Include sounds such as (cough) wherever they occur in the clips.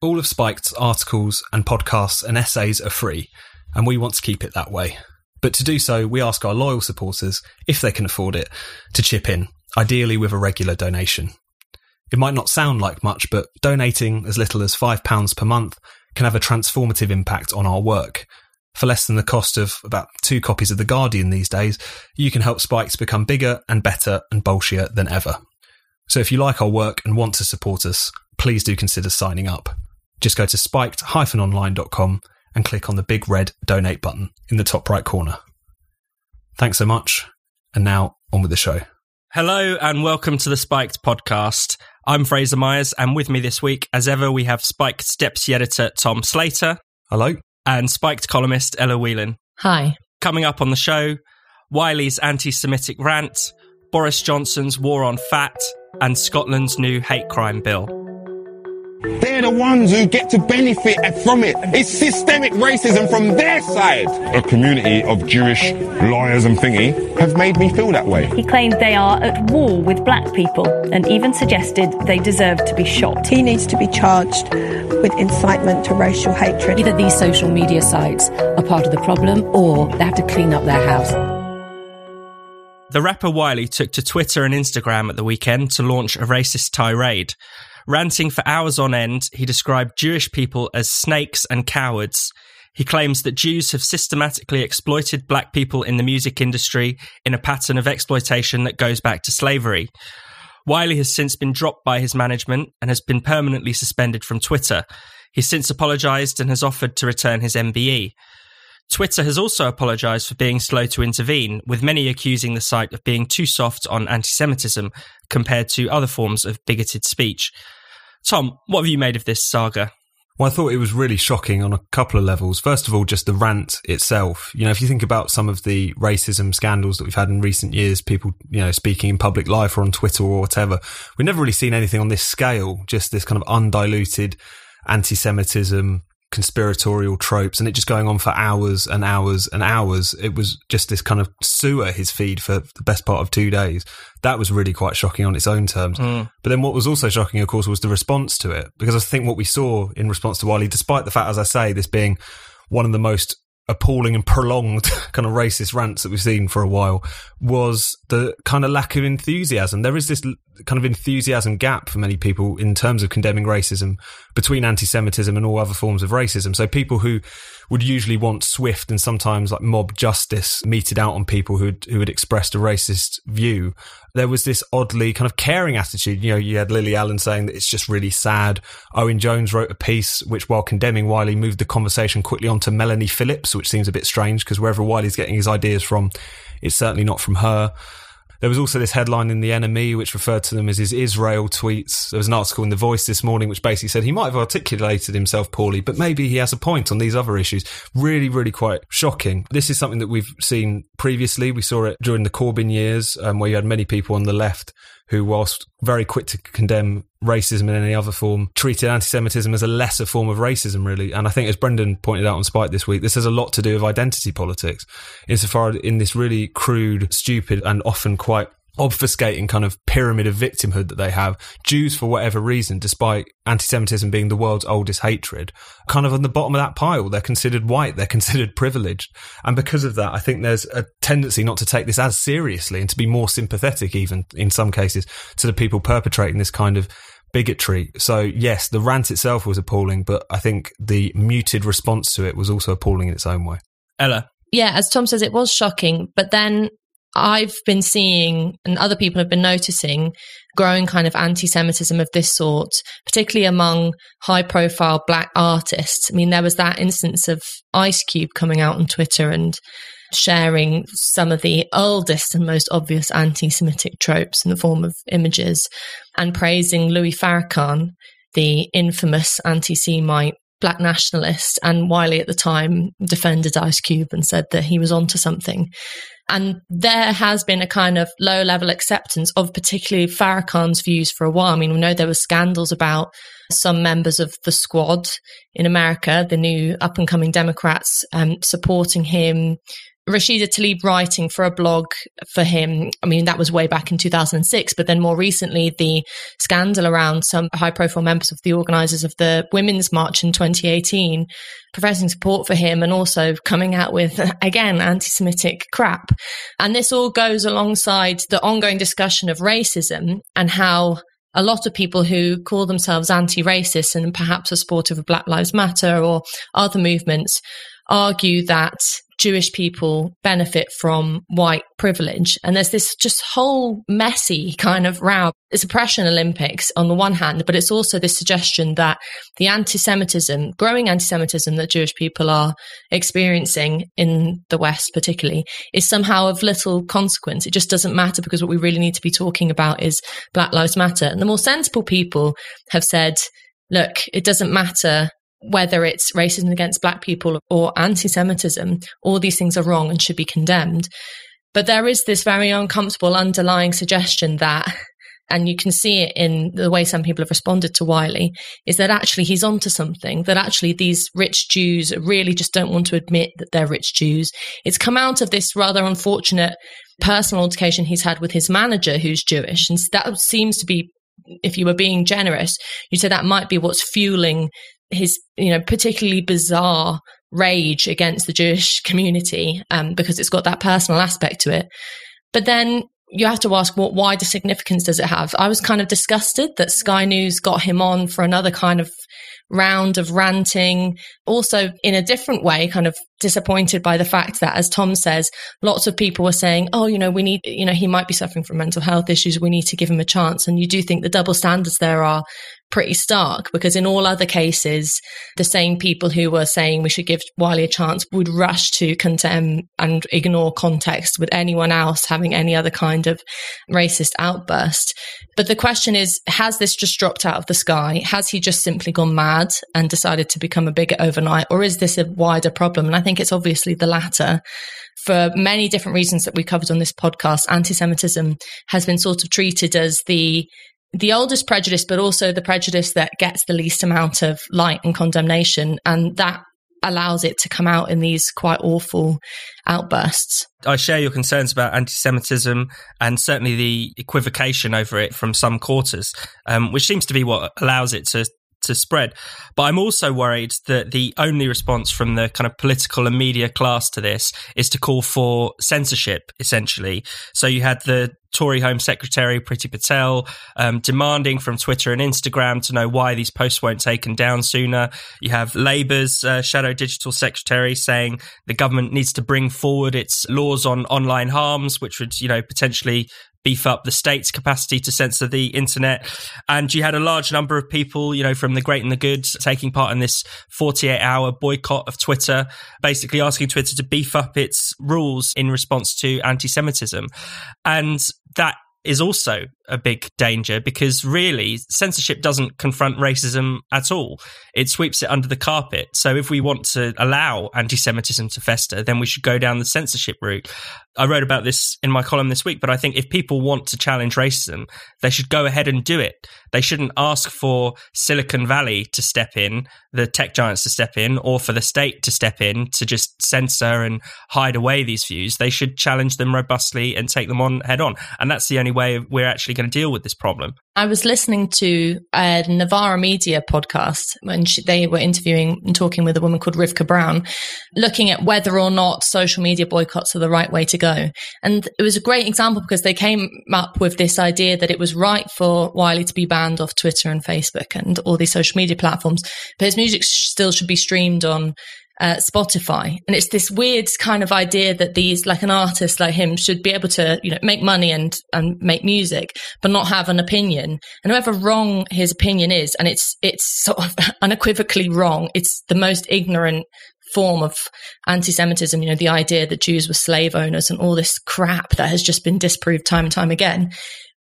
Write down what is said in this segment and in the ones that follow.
All of Spiked's articles and podcasts and essays are free, and we want to keep it that way. But to do so, we ask our loyal supporters, if they can afford it, to chip in, ideally with a regular donation. It might not sound like much, but donating as little as £5 per month can have a transformative impact on our work. For less than the cost of about two copies of The Guardian these days, you can help Spiked become bigger and better and bolshier than ever. So if you like our work and want to support us, please do consider signing up. Just go to spiked-online.com and click on the big red donate button in the top right corner. Thanks so much. And now on with the show. Hello and welcome to the Spiked podcast. I'm Fraser Myers, and with me this week, as ever, we have Spiked deputy editor Tom Slater. Hello. And Spiked columnist Ella Whelan. Hi. Coming up on the show, Wiley's anti Semitic rant, Boris Johnson's war on fat, and Scotland's new hate crime bill. They're the ones who get to benefit from it. It's systemic racism from their side. A community of Jewish lawyers and thingy have made me feel that way. He claimed they are at war with black people and even suggested they deserve to be shot. He needs to be charged with incitement to racial hatred. Either these social media sites are part of the problem or they have to clean up their house. The rapper Wiley took to Twitter and Instagram at the weekend to launch a racist tirade. Ranting for hours on end, he described Jewish people as snakes and cowards. He claims that Jews have systematically exploited black people in the music industry in a pattern of exploitation that goes back to slavery. Wiley has since been dropped by his management and has been permanently suspended from Twitter. He's since apologised and has offered to return his MBE. Twitter has also apologised for being slow to intervene, with many accusing the site of being too soft on anti Semitism compared to other forms of bigoted speech. Tom, what have you made of this saga? Well, I thought it was really shocking on a couple of levels. First of all, just the rant itself. You know, if you think about some of the racism scandals that we've had in recent years, people, you know, speaking in public life or on Twitter or whatever, we've never really seen anything on this scale, just this kind of undiluted anti Semitism, conspiratorial tropes and it just going on for hours and hours and hours. It was just this kind of sewer, his feed for the best part of two days. That was really quite shocking on its own terms. Mm. But then what was also shocking, of course, was the response to it. Because I think what we saw in response to Wiley, despite the fact, as I say, this being one of the most appalling and prolonged (laughs) kind of racist rants that we've seen for a while was the kind of lack of enthusiasm. There is this kind of enthusiasm gap for many people in terms of condemning racism between anti-Semitism and all other forms of racism. So people who would usually want swift and sometimes like mob justice meted out on people who who had expressed a racist view. There was this oddly kind of caring attitude. You know, you had Lily Allen saying that it's just really sad. Owen Jones wrote a piece which, while condemning Wiley, moved the conversation quickly on to Melanie Phillips, which seems a bit strange because wherever Wiley's getting his ideas from, it's certainly not from her. There was also this headline in the NME, which referred to them as his Israel tweets. There was an article in The Voice this morning which basically said he might have articulated himself poorly, but maybe he has a point on these other issues. Really, really quite shocking. This is something that we've seen previously. We saw it during the Corbyn years, um, where you had many people on the left who, whilst very quick to condemn racism in any other form, treated anti Semitism as a lesser form of racism, really. And I think, as Brendan pointed out on Spiked this week, this has a lot to do with identity politics, insofar in this really crude, stupid, and often quite obfuscating kind of pyramid of victimhood that they have. Jews, for whatever reason, despite anti-Semitism being the world's oldest hatred, kind of on the bottom of that pile. They're considered white. They're considered privileged. And because of that, I think there's a tendency not to take this as seriously and to be more sympathetic, even in some cases, to the people perpetrating this kind of bigotry. So yes, the rant itself was appalling, but I think the muted response to it was also appalling in its own way. Ella. Yeah, as Tom says, it was shocking. But then I've been seeing, and other people have been noticing, growing kind of anti Semitism of this sort, particularly among high profile black artists. I mean, there was that instance of Ice Cube coming out on Twitter and sharing some of the oldest and most obvious anti Semitic tropes in the form of images and praising Louis Farrakhan, the infamous anti Semite black nationalist. And Wiley at the time defended Ice Cube and said that he was onto something. And there has been a kind of low level acceptance of particularly Farrakhan's views for a while. I mean, we know there were scandals about some members of the squad in America, the new up and coming Democrats, um, supporting him, Rashida Tlaib writing for a blog for him. I mean, that was way back in 2006, but then more recently, the scandal around some high profile members of the organizers of the Women's March in 2018 professing support for him and also coming out with, (laughs) again, anti Semitic crap. And this all goes alongside the ongoing discussion of racism and how a lot of people who call themselves anti racist and perhaps are supportive of Black Lives Matter or other movements argue that Jewish people benefit from white privilege. And there's this just whole messy kind of row. It's oppression Olympics on the one hand, but it's also this suggestion that the anti-Semitism, growing anti-Semitism that Jewish people are experiencing in the West particularly is somehow of little consequence. It just doesn't matter because what we really need to be talking about is Black Lives Matter. And the more sensible people have said, look, it doesn't matter whether it's racism against black people or anti Semitism, all these things are wrong and should be condemned. But there is this very uncomfortable underlying suggestion that, and you can see it in the way some people have responded to Wiley, is that actually he's onto something, that actually these rich Jews really just don't want to admit that they're rich Jews. It's come out of this rather unfortunate personal altercation he's had with his manager who's Jewish. And that seems to be if you were being generous, you'd say that might be what's fueling his, you know, particularly bizarre rage against the Jewish community um, because it's got that personal aspect to it. But then you have to ask what wider significance does it have? I was kind of disgusted that Sky News got him on for another kind of round of ranting. Also, in a different way, kind of disappointed by the fact that, as Tom says, lots of people were saying, oh, you know, we need, you know, he might be suffering from mental health issues. We need to give him a chance. And you do think the double standards there are pretty stark because in all other cases, the same people who were saying we should give Wiley a chance would rush to condemn and ignore context with anyone else having any other kind of racist outburst. But the question is, has this just dropped out of the sky? Has he just simply gone mad and decided to become a bigot overnight? Or is this a wider problem? And I think it's obviously the latter for many different reasons that we covered on this podcast, anti Semitism has been sort of treated as the the oldest prejudice, but also the prejudice that gets the least amount of light and condemnation. And that allows it to come out in these quite awful outbursts. I share your concerns about anti Semitism and certainly the equivocation over it from some quarters, um, which seems to be what allows it to to spread. But I'm also worried that the only response from the kind of political and media class to this is to call for censorship, essentially. So you had the Tory Home Secretary Priti Patel um, demanding from Twitter and Instagram to know why these posts weren't taken down sooner. You have Labour's uh, Shadow Digital Secretary saying the government needs to bring forward its laws on online harms, which would, you know, potentially beef up the state's capacity to censor the internet. And you had a large number of people, you know, from the great and the good taking part in this 48 hour boycott of Twitter, basically asking Twitter to beef up its rules in response to anti Semitism. And that is also a big danger because really censorship doesn't confront racism at all. It sweeps it under the carpet. So if we want to allow anti Semitism to fester, then we should go down the censorship route. I wrote about this in my column this week, but I think if people want to challenge racism, they should go ahead and do it. They shouldn't ask for Silicon Valley to step in, the tech giants to step in, or for the state to step in to just censor and hide away these views. They should challenge them robustly and take them on head on. And that's the only way we're actually going to deal with this problem. I was listening to a Novara Media podcast when she, they were interviewing and talking with a woman called Rivkah Brown, looking at whether or not social media boycotts are the right way to go. And it was a great example because they came up with this idea that it was right for Wiley to be banned off Twitter and Facebook and all these social media platforms, but his music still should be streamed on uh, Spotify. And it's this weird kind of idea that these, like an artist like him, should be able to, you know, make money and, and make music, but not have an opinion. And however wrong his opinion is, and it's, it's sort of (laughs) unequivocally wrong, it's the most ignorant form of anti-Semitism, you know, the idea that Jews were slave owners and all this crap that has just been disproved time and time again.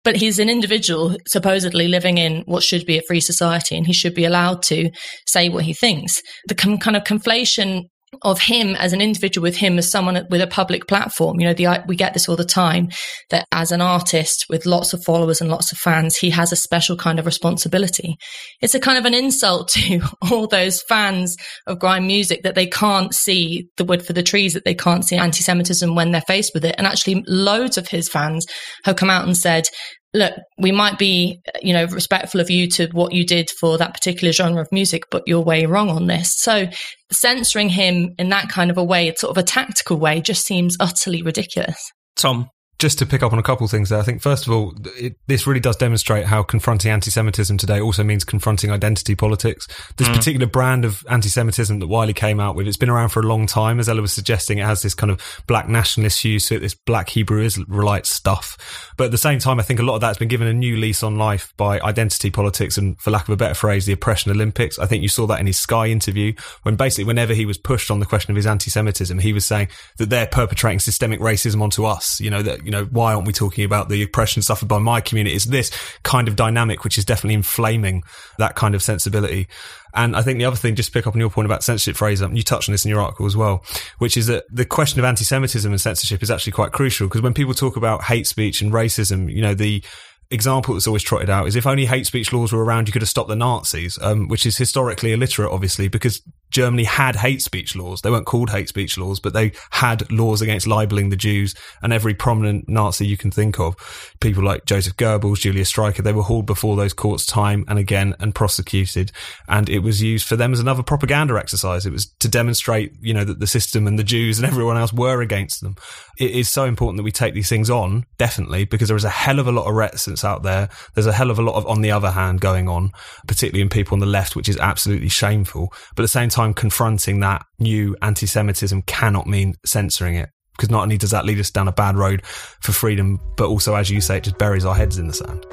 But he's an individual supposedly living in what should be a free society and he should be allowed to say what he thinks. The com- kind of conflation of him as an individual with him as someone with a public platform. You know, the, we get this all the time that as an artist with lots of followers and lots of fans, he has a special kind of responsibility. It's a kind of an insult (laughs) to all those fans of grime music that they can't see the wood for the trees, that they can't see anti-Semitism when they're faced with it. And actually loads of his fans have come out and said, look, we might be, you know, respectful of you to what you did for that particular genre of music, but you're way wrong on this. So censoring him in that kind of a way, it's sort of a tactical way, just seems utterly ridiculous. Tom, just to pick up on a couple of things there, I think first of all, it, this really does demonstrate how confronting anti-Semitism today also means confronting identity politics. This mm. particular brand of anti-Semitism that Wiley came out with, it's been around for a long time. As Ella was suggesting, it has this kind of black nationalist use to it, this black Hebrew Israelite stuff. But at the same time, I think a lot of that's been given a new lease on life by identity politics and, for lack of a better phrase, the oppression Olympics. I think you saw that in his Sky interview when basically whenever he was pushed on the question of his anti-Semitism, he was saying that they're perpetrating systemic racism onto us. You know, that, you know, why aren't we talking about the oppression suffered by my community? It's this kind of dynamic which is definitely inflaming that kind of sensibility. And I think the other thing, just to pick up on your point about censorship Fraser, you touched on this in your article as well, which is that the question of anti-Semitism and censorship is actually quite crucial because when people talk about hate speech and racism, you know, the, example that's always trotted out is if only hate speech laws were around, you could have stopped the Nazis, um, which is historically illiterate, obviously, because Germany had hate speech laws. They weren't called hate speech laws, but they had laws against libeling the Jews and every prominent Nazi you can think of. People like Joseph Goebbels, Julius Streicher, they were hauled before those courts time and again and prosecuted. And it was used for them as another propaganda exercise. It was to demonstrate, you know, that the system and the Jews and everyone else were against them. It is so important that we take these things on, definitely, because there is a hell of a lot of reticence out there. There's a hell of a lot of on the other hand going on, particularly in people on the left, which is absolutely shameful. But at the same time, time confronting that new anti Semitism cannot mean censoring it. Because not only does that lead us down a bad road for freedom, but also, as you say, it just buries our heads in the sand.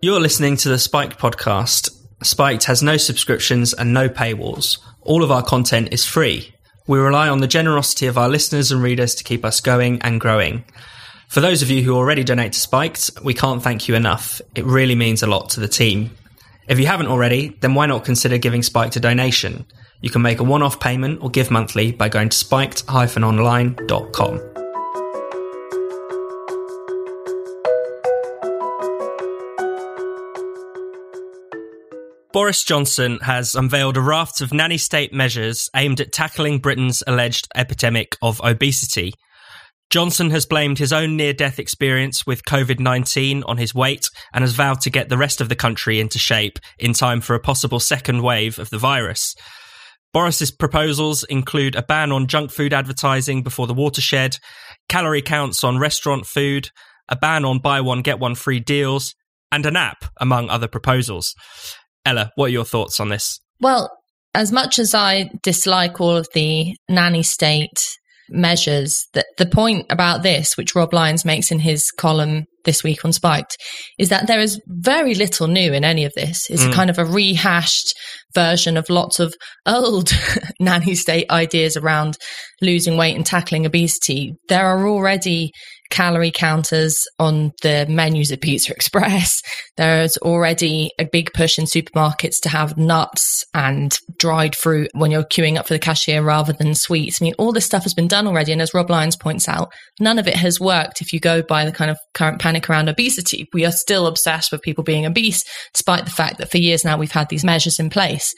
You're listening to the Spiked podcast. Spiked has no subscriptions and no paywalls. All of our content is free. We rely on the generosity of our listeners and readers to keep us going and growing. For those of you who already donate to Spiked, we can't thank you enough. It really means a lot to the team. If you haven't already, then why not consider giving Spiked a donation? You can make a one off payment or give monthly by going to spiked online.com. Boris Johnson has unveiled a raft of nanny state measures aimed at tackling Britain's alleged epidemic of obesity. Johnson has blamed his own near death experience with COVID 19 on his weight and has vowed to get the rest of the country into shape in time for a possible second wave of the virus. Boris's proposals include a ban on junk food advertising before the watershed, calorie counts on restaurant food, a ban on buy one get one free deals, and an app, among other proposals. Ella, what are your thoughts on this? Well, as much as I dislike all of the nanny state measures that the point about this, which Rob Lyons makes in his column this week on Spiked, is that there is very little new in any of this. It's mm. kind of a rehashed version of lots of old (laughs) nanny state ideas around losing weight and tackling obesity. There are already calorie counters on the menus at Pizza Express. (laughs) There's already a big push in supermarkets to have nuts and dried fruit when you're queuing up for the cashier rather than sweets. I mean, all this stuff has been done already. And as Rob Lyons points out, none of it has worked if you go by the kind of current panic around obesity. We are still obsessed with people being obese, despite the fact that for years now we've had these measures in place.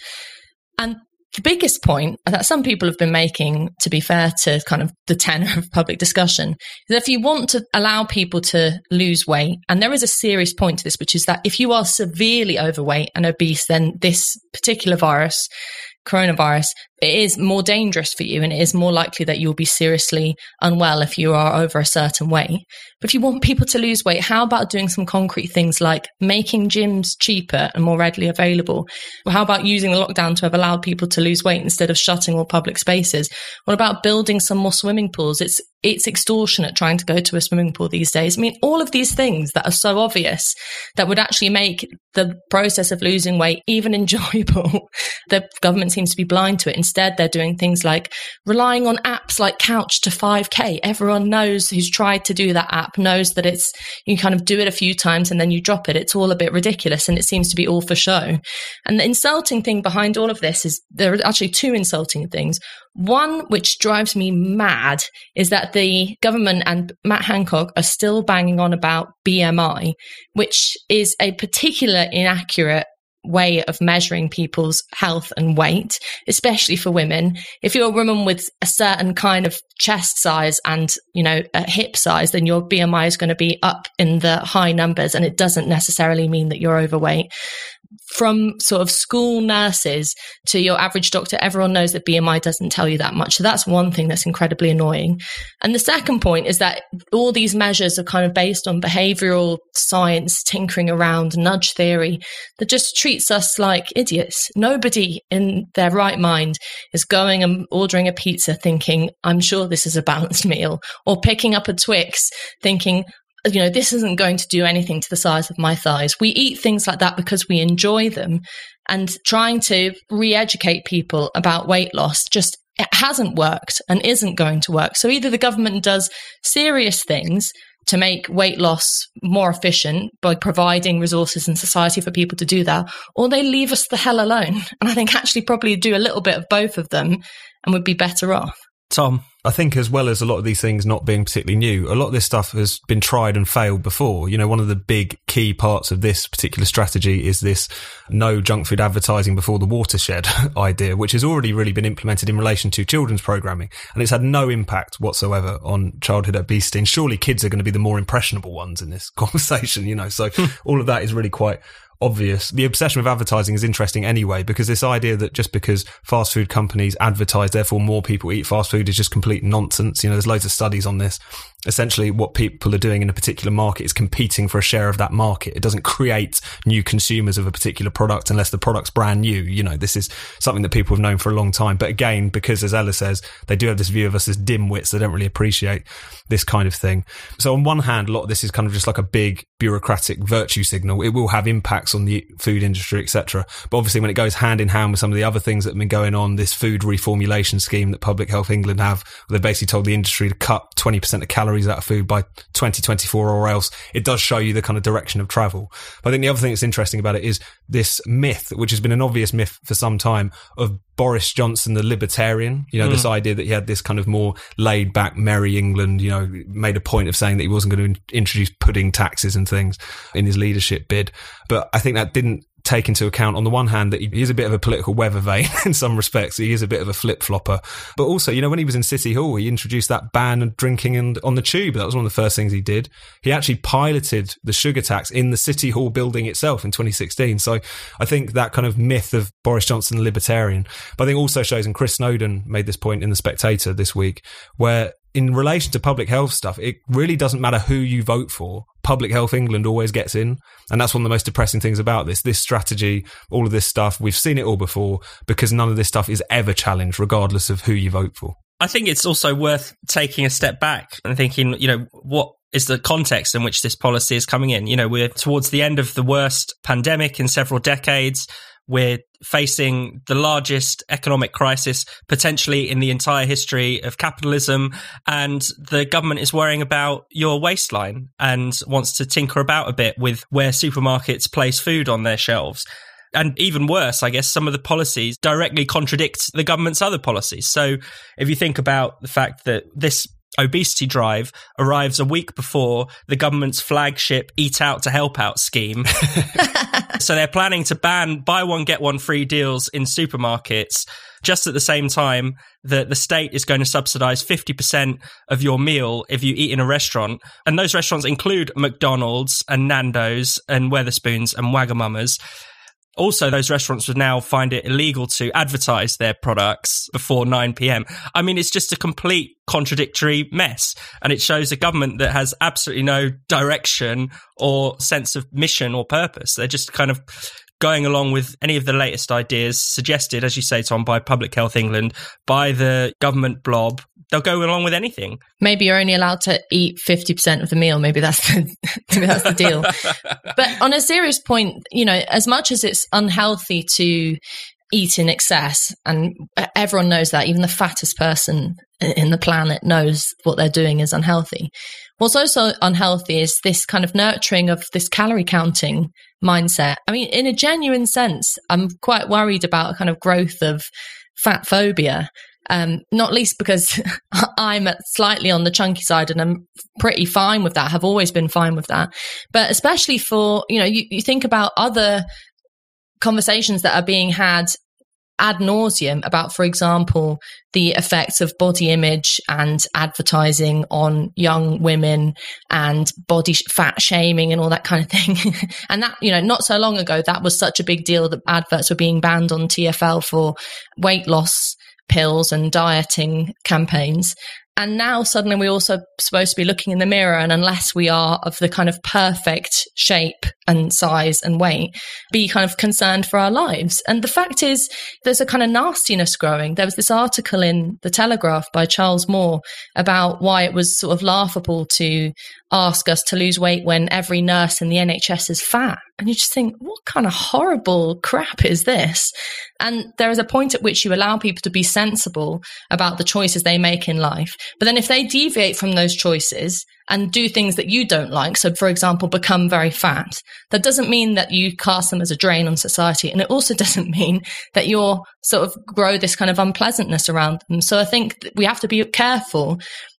And the biggest point that some people have been making, to be fair to kind of the tenor of public discussion, is if you want to allow people to lose weight, and there is a serious point to this, which is that if you are severely overweight and obese, then this particular virus coronavirus, it is more dangerous for you and it is more likely that you'll be seriously unwell if you are over a certain weight. But if you want people to lose weight, how about doing some concrete things like making gyms cheaper and more readily available? Or how about using the lockdown to have allowed people to lose weight instead of shutting all public spaces? What about building some more swimming pools? It's it's extortionate trying to go to a swimming pool these days. I mean, all of these things that are so obvious that would actually make the process of losing weight even (laughs) enjoyable. the government seems to be blind to it. Instead, they're doing things like relying on apps like Couch to 5K. Everyone knows who's tried to do that app knows that it's, you kind of do it a few times and then you drop it. It's all a bit ridiculous and it seems to be all for show. And the insulting thing behind all of this is there are actually two insulting things. One, which drives me mad, is that the government and Matt Hancock are still banging on about BMI, which is a particular inaccurate way of measuring people's health and weight, especially for women. If you're a woman with a certain kind of chest size and, you know, a hip size, then your BMI is going to be up in the high numbers and it doesn't necessarily mean that you're overweight from sort of school nurses to your average doctor, everyone knows that BMI doesn't tell you that much. So that's one thing that's incredibly annoying. And the second point is that all these measures are kind of based on behavioral science, tinkering around, nudge theory that just treats us like idiots. Nobody in their right mind is going and ordering a pizza thinking, I'm sure this is a balanced meal, or picking up a Twix thinking, you know, this isn't going to do anything to the size of my thighs. We eat things like that because we enjoy them. And trying to re educate people about weight loss just it hasn't worked and isn't going to work. So either the government does serious things to make weight loss more efficient by providing resources in society for people to do that, or they leave us the hell alone. (laughs) And I think actually probably do a little bit of both of them and would be better off. Tom. I think, as well as a lot of these things not being particularly new, a lot of this stuff has been tried and failed before. You know, one of the big key parts of this particular strategy is this no junk food advertising before the watershed (laughs) idea, which has already really been implemented in relation to children's programming. And it's had no impact whatsoever on childhood obesity. And surely kids are going to be the more impressionable ones in this (laughs) conversation, you know. So hmm. all of that is really quite obvious. The obsession with advertising is interesting anyway, because this idea that just because fast food companies advertise, therefore more people eat fast food is just complete nonsense. You know, there's loads of studies on this. Essentially, what people are doing in a particular market is competing for a share of that market. It doesn't create new consumers of a particular product unless the product's brand new. You know, this is something that people have known for a long time. But again, because as Ella says, they do have this view of us as dimwits, they don't really appreciate this kind of thing. So on one hand, a lot of this is kind of just like a big bureaucratic virtue signal. It will have impacts on the food industry, etc. But obviously, when it goes hand in hand with some of the other things that have been going on, this food reformulation scheme that Public Health England have, they basically told the industry to cut 20% of calories out of food by 2024 or else it does show you the kind of direction of travel. But I think the other thing that's interesting about it is this myth, which has been an obvious myth for some time of Boris Johnson, the libertarian, you know, mm. this idea that he had this kind of more laid back, merry England, you know, made a point of saying that he wasn't going to introduce pudding taxes and things in his leadership bid. But I think that didn't take into account on the one hand that he is a bit of a political weather vane (laughs) in some respects. He is a bit of a flip flopper, but also, you know, when he was in City Hall, he introduced that ban of drinking and on the tube. That was one of the first things he did. He actually piloted the sugar tax in the City Hall building itself in 2016. So I think that kind of myth of Boris Johnson libertarian, but I think also shows, and Chris Snowdon made this point in the Spectator this week, where in relation to public health stuff, it really doesn't matter who you vote for. Public Health England always gets in. And that's one of the most depressing things about this. This strategy, all of this stuff, we've seen it all before because none of this stuff is ever challenged, regardless of who you vote for. I think it's also worth taking a step back and thinking, you know, what is the context in which this policy is coming in? You know, we're towards the end of the worst pandemic in several decades. We're facing the largest economic crisis potentially in the entire history of capitalism. And the government is worrying about your waistline and wants to tinker about a bit with where supermarkets place food on their shelves. And even worse, I guess some of the policies directly contradict the government's other policies. So if you think about the fact that this obesity drive arrives a week before the government's flagship Eat Out to Help Out scheme. (laughs) so they're planning to ban buy one, get one free deals in supermarkets just at the same time that the state is going to subsidize 50% of your meal if you eat in a restaurant. And those restaurants include McDonald's and Nando's and Wetherspoons and Wagamama's. Also, those restaurants would now find it illegal to advertise their products before 9 p.m. I mean, it's just a complete contradictory mess. And it shows a government that has absolutely no direction or sense of mission or purpose. They're just kind of going along with any of the latest ideas suggested, as you say, Tom, by Public Health England, by the government blob, they'll go along with anything. Maybe you're only allowed to eat 50% of the meal. Maybe that's the, (laughs) maybe that's the deal. (laughs) but on a serious point, you know, as much as it's unhealthy to eat in excess, and everyone knows that, even the fattest person in the planet knows what they're doing is unhealthy. What's also unhealthy is this kind of nurturing of this calorie counting mindset. I mean, in a genuine sense, I'm quite worried about a kind of growth of fat phobia. Um, not least because (laughs) I'm slightly on the chunky side and I'm pretty fine with that, have always been fine with that. But especially for, you know, you, you think about other conversations that are being had ad nauseum about, for example, the effects of body image and advertising on young women and body fat shaming and all that kind of thing. (laughs) and that, you know, not so long ago, that was such a big deal that adverts were being banned on TFL for weight loss pills and dieting campaigns. And now suddenly we're also supposed to be looking in the mirror. And unless we are of the kind of perfect shape and size and weight, be kind of concerned for our lives. And the fact is, there's a kind of nastiness growing. There was this article in The Telegraph by Charles Moore about why it was sort of laughable to ask us to lose weight when every nurse in the NHS is fat. And you just think, what kind of horrible crap is this? And there is a point at which you allow people to be sensible about the choices they make in life. But then if they deviate from those choices and do things that you don't like, so for example, become very fat, that doesn't mean that you cast them as a drain on society. And it also (laughs) doesn't mean that you're sort of grow this kind of unpleasantness around them. So I think we have to be careful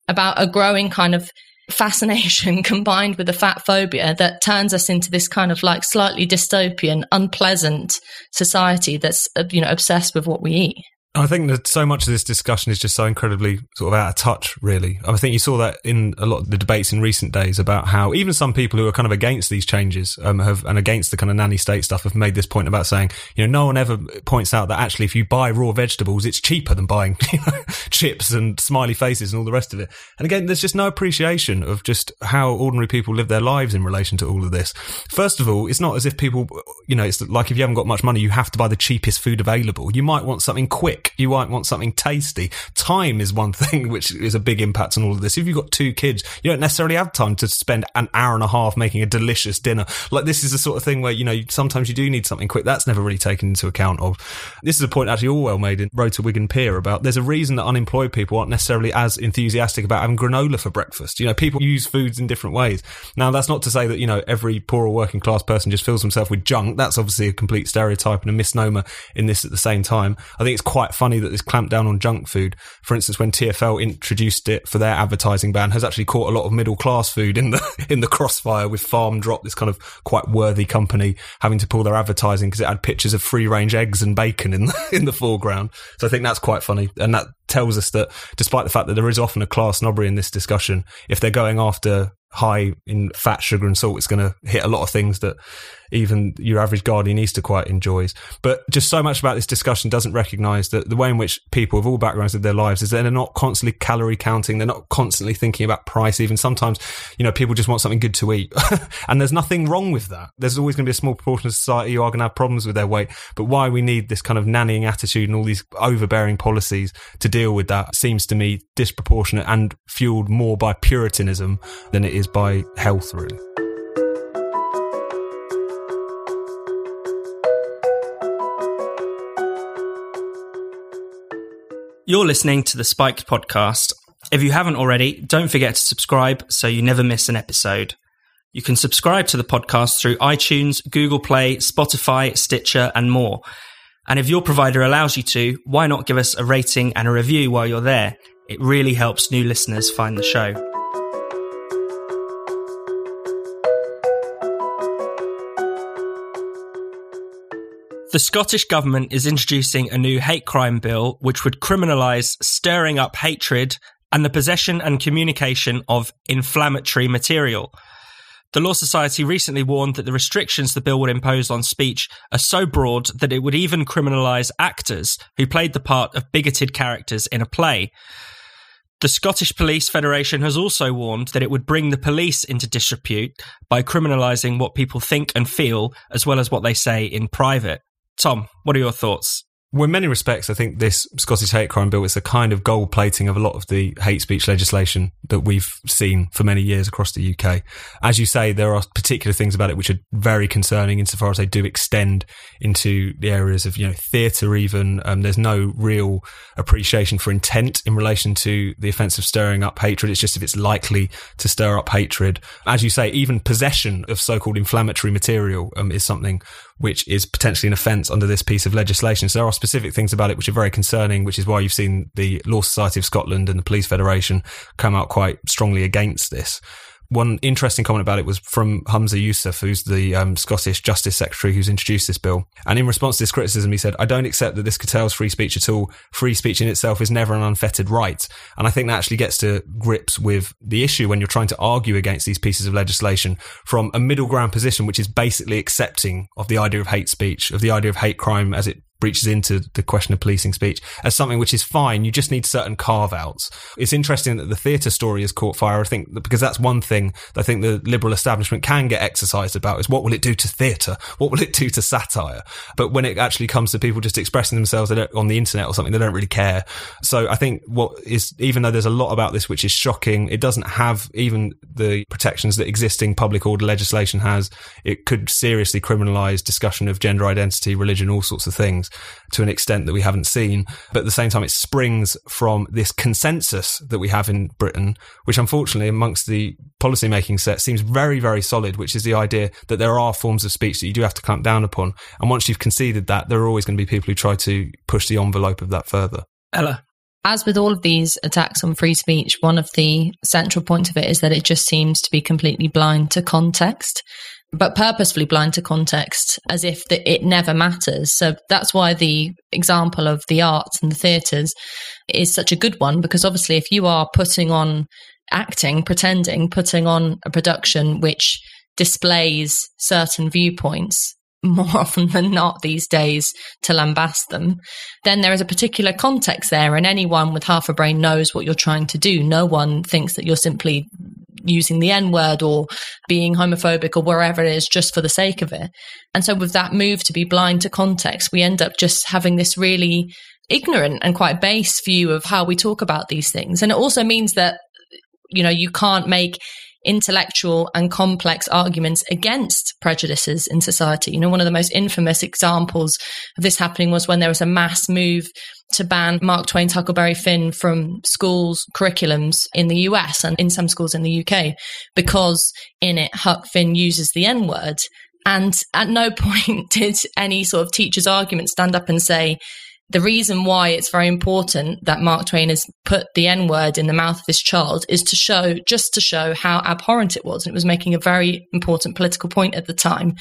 about a growing kind of fascination (laughs) combined with a fat phobia that turns us into this kind of like slightly dystopian, unpleasant society that's, uh, you know, obsessed with what we eat. I think that so much of this discussion is just so incredibly sort of out of touch, really. I think you saw that in a lot of the debates in recent days about how even some people who are kind of against these changes um, have and against the kind of nanny state stuff have made this point about saying, you know, no one ever points out that actually if you buy raw vegetables, it's cheaper than buying (laughs) you know, chips and smiley faces and all the rest of it. And again, there's just no appreciation of just how ordinary people live their lives in relation to all of this. First of all, it's not as if people, you know, it's like if you haven't got much money, you have to buy the cheapest food available. You might want something quick you might want something tasty. Time is one (laughs) thing which is a big impact on all of this. If you've got two kids, you don't necessarily have time to spend an hour and a half making a delicious dinner. Like this is the sort of thing where, you know, sometimes you do need something quick. That's never really taken into account of. This is a point actually Orwell made in Road to Wigan Pier about there's a reason that unemployed people aren't necessarily as enthusiastic about having granola for breakfast. You know, people use foods in different ways. Now, that's not to say that, you know, every poor or working class person just fills himself with junk. That's obviously a complete stereotype and a misnomer in this at the same time. I think it's quite funny that this clamped down on junk food, for instance, when TFL introduced it for their advertising ban, has actually caught a lot of middle class food in the (laughs) in the crossfire with Farm Drop, this kind of quite worthy company having to pull their advertising because it had pictures of free range eggs and bacon in the, (laughs) in the foreground. So I think that's quite funny, and that tells us that despite the fact that there is often a class snobbery in this discussion, if they're going after high in fat, sugar, and salt, it's going to hit a lot of things that even your average Guardianista quite enjoys. But just so much about this discussion doesn't recognise that the way in which people of all backgrounds of their lives is that they're not constantly calorie counting. They're not constantly thinking about price. Even sometimes, you know, people just want something good to eat. (laughs) and there's nothing wrong with that. There's always going to be a small proportion of society who are going to have problems with their weight. But why we need this kind of nannying attitude and all these overbearing policies to deal with that seems to me disproportionate and fueled more by puritanism than it is by health, really. You're listening to the Spiked podcast. If you haven't already, don't forget to subscribe so you never miss an episode. You can subscribe to the podcast through iTunes, Google Play, Spotify, Stitcher, and more. And if your provider allows you to, why not give us a rating and a review while you're there? It really helps new listeners find the show. The Scottish Government is introducing a new hate crime bill which would criminalise stirring up hatred and the possession and communication of inflammatory material. The Law Society recently warned that the restrictions the bill would impose on speech are so broad that it would even criminalise actors who played the part of bigoted characters in a play. The Scottish Police Federation has also warned that it would bring the police into disrepute by criminalising what people think and feel, as well as what they say in private. Tom, what are your thoughts? Well, in many respects, I think this Scottish hate crime bill is a kind of gold plating of a lot of the hate speech legislation that we've seen for many years across the UK. As you say, there are particular things about it which are very concerning insofar as they do extend into the areas of, you know, theatre even. Um, there's no real appreciation for intent in relation to the offence of stirring up hatred. It's just if it's likely to stir up hatred. As you say, even possession of so-called inflammatory material um, is something which is potentially an offence under this piece of legislation. So there are specific things about it which are very concerning, which is why you've seen the Law Society of Scotland and the Police Federation come out quite strongly against this. One interesting comment about it was from Humza Yousaf, who's the um, Scottish Justice Secretary who's introduced this bill. And in response to this criticism, he said, I don't accept that this curtails free speech at all. Free speech in itself is never an unfettered right. And I think that actually gets to grips with the issue when you're trying to argue against these pieces of legislation from a middle ground position, which is basically accepting of the idea of hate speech, of the idea of hate crime as it breaches into the question of policing speech as something which is fine. You just need certain carve outs. It's interesting that the theatre story has caught fire. I think because that's one thing that I think the liberal establishment can get exercised about is what will it do to theatre? What will it do to satire? But when it actually comes to people just expressing themselves on the internet or something, they don't really care. So I think what is, even though there's a lot about this which is shocking, it doesn't have even the protections that existing public order legislation has. It could seriously criminalise discussion of gender identity, religion, all sorts of things to an extent that we haven't seen. But at the same time, it springs from this consensus that we have in Britain, which unfortunately amongst the policymaking set seems very, very solid, which is the idea that there are forms of speech that you do have to clamp down upon. And once you've conceded that, there are always going to be people who try to push the envelope of that further. Ella. As with all of these attacks on free speech, one of the central points of it is that it just seems to be completely blind to context but purposefully blind to context as if it never matters. So that's why the example of the arts and the theatres is such a good one because obviously if you are putting on acting, pretending, putting on a production which displays certain viewpoints more (laughs) often than not these days to lambast them, then there is a particular context there, and anyone with half a brain knows what you're trying to do. No one thinks that you're simply using the N word or being homophobic or wherever it is just for the sake of it. And so, with that move to be blind to context, we end up just having this really ignorant and quite base view of how we talk about these things. And it also means that, you know, you can't make intellectual and complex arguments against prejudices in society. You know, one of the most infamous examples of this happening was when there was a mass move to ban Mark Twain's Huckleberry Finn from schools' curriculums in the US and in some schools in the UK because in it Huck Finn uses the N word. And at no (laughs) point did any sort of teacher's argument stand up and say, the reason why it's very important that Mark Twain has put the N word in the mouth of this child is to show, just to show how abhorrent it was. And it was making a very important political point at the time.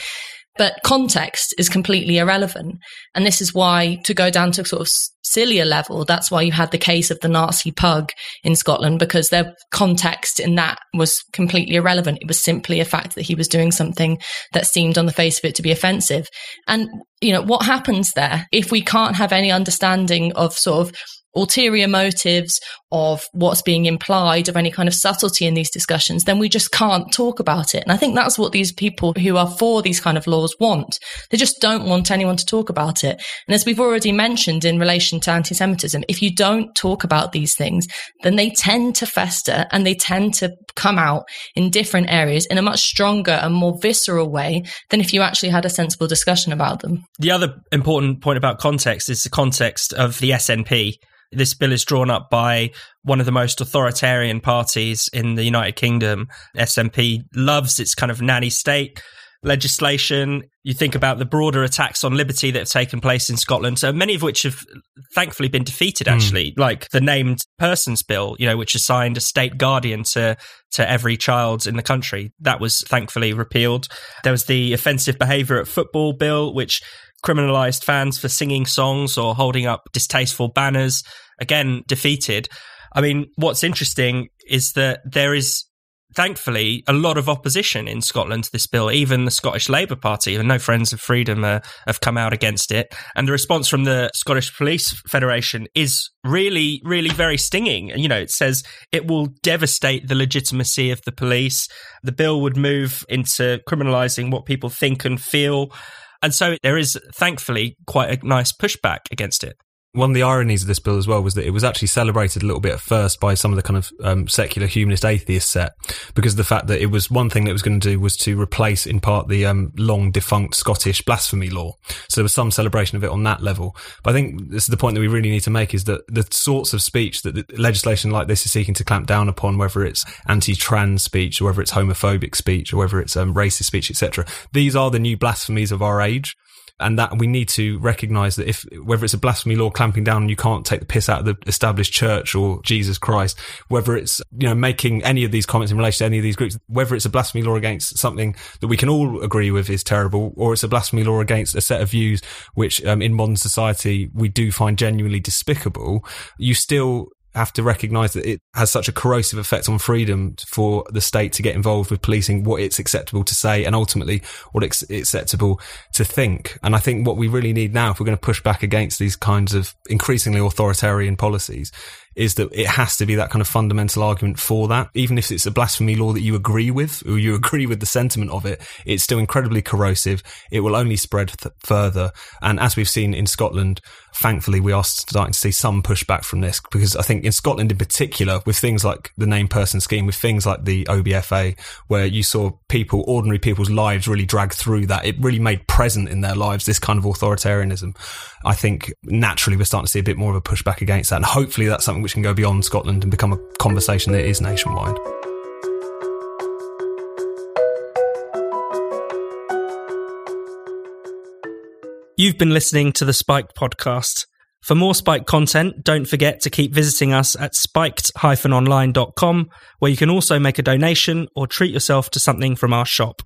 But context is completely irrelevant. And this is why, to go down to sort of sillier level, that's why you had the case of the Nazi pug in Scotland, because their context in that was completely irrelevant. It was simply a fact that he was doing something that seemed on the face of it to be offensive. And, you know, what happens there if we can't have any understanding of sort of ulterior motives of what's being implied of any kind of subtlety in these discussions, then we just can't talk about it. And I think that's what these people who are for these kind of laws want. They just don't want anyone to talk about it. And as we've already mentioned in relation to anti Semitism, if you don't talk about these things, then they tend to fester and they tend to come out in different areas in a much stronger and more visceral way than if you actually had a sensible discussion about them. The other important point about context is the context of the SNP this bill is drawn up by one of the most authoritarian parties in the United Kingdom. SNP loves its kind of nanny state legislation. You think about the broader attacks on liberty that have taken place in Scotland, so many of which have thankfully been defeated. Hmm. Actually, mm. like the named persons bill, you know, which assigned a state guardian to to every child in the country, that was thankfully repealed. There was the offensive behaviour at football bill, which criminalized fans for singing songs or holding up distasteful banners, again, defeated. I mean, what's interesting is that there is thankfully, a lot of opposition in Scotland to this bill. Even the Scottish Labour Party, and no Friends of Freedom, uh, have come out against it. And the response from the Scottish Police Federation is really, really very stinging. You know, it says it will devastate the legitimacy of the police. The bill would move into criminalising what people think and feel. And so there is, thankfully, quite a nice pushback against it one of the ironies of this bill as well was that it was actually celebrated a little bit at first by some of the kind of um, secular humanist atheist set because of the fact that it was one thing that it was going to do was to replace in part the um, long defunct Scottish blasphemy law. So there was some celebration of it on that level. But I think this is the point that we really need to make is that the sorts of speech that legislation like this is seeking to clamp down upon, whether it's anti-trans speech or whether it's homophobic speech or whether it's um, racist speech, etc. These are the new blasphemies of our age and that we need to recognize that if whether it's a blasphemy law clamping down and you can't take the piss out of the established church or Jesus Christ, whether it's you know making any of these comments in relation to any of these groups, whether it's a blasphemy law against something that we can all agree with is terrible, or it's a blasphemy law against a set of views which um, in modern society we do find genuinely despicable, you still have to recognize that it has such a corrosive effect on freedom for the state to get involved with policing what it's acceptable to say and ultimately what it's acceptable to think. And I think what we really need now, if we're going to push back against these kinds of increasingly authoritarian policies, is that it has to be that kind of fundamental argument for that. Even if it's a blasphemy law that you agree with or you (laughs) agree with the sentiment of it, it's still incredibly corrosive. It will only spread th- further. And as we've seen in Scotland, thankfully we are starting to see some pushback from this because I think in Scotland in particular, with things like the name person scheme, with things like the OBFA, where you saw people, ordinary people's lives really dragged through that, it really made present in their lives this kind of authoritarianism. I think naturally we're starting to see a bit more of a pushback against that. And hopefully that's something which can go beyond Scotland and become a conversation that is nationwide. You've been listening to the Spiked podcast. For more Spiked content, don't forget to keep visiting us at spiked-online.com, where you can also make a donation or treat yourself to something from our shop.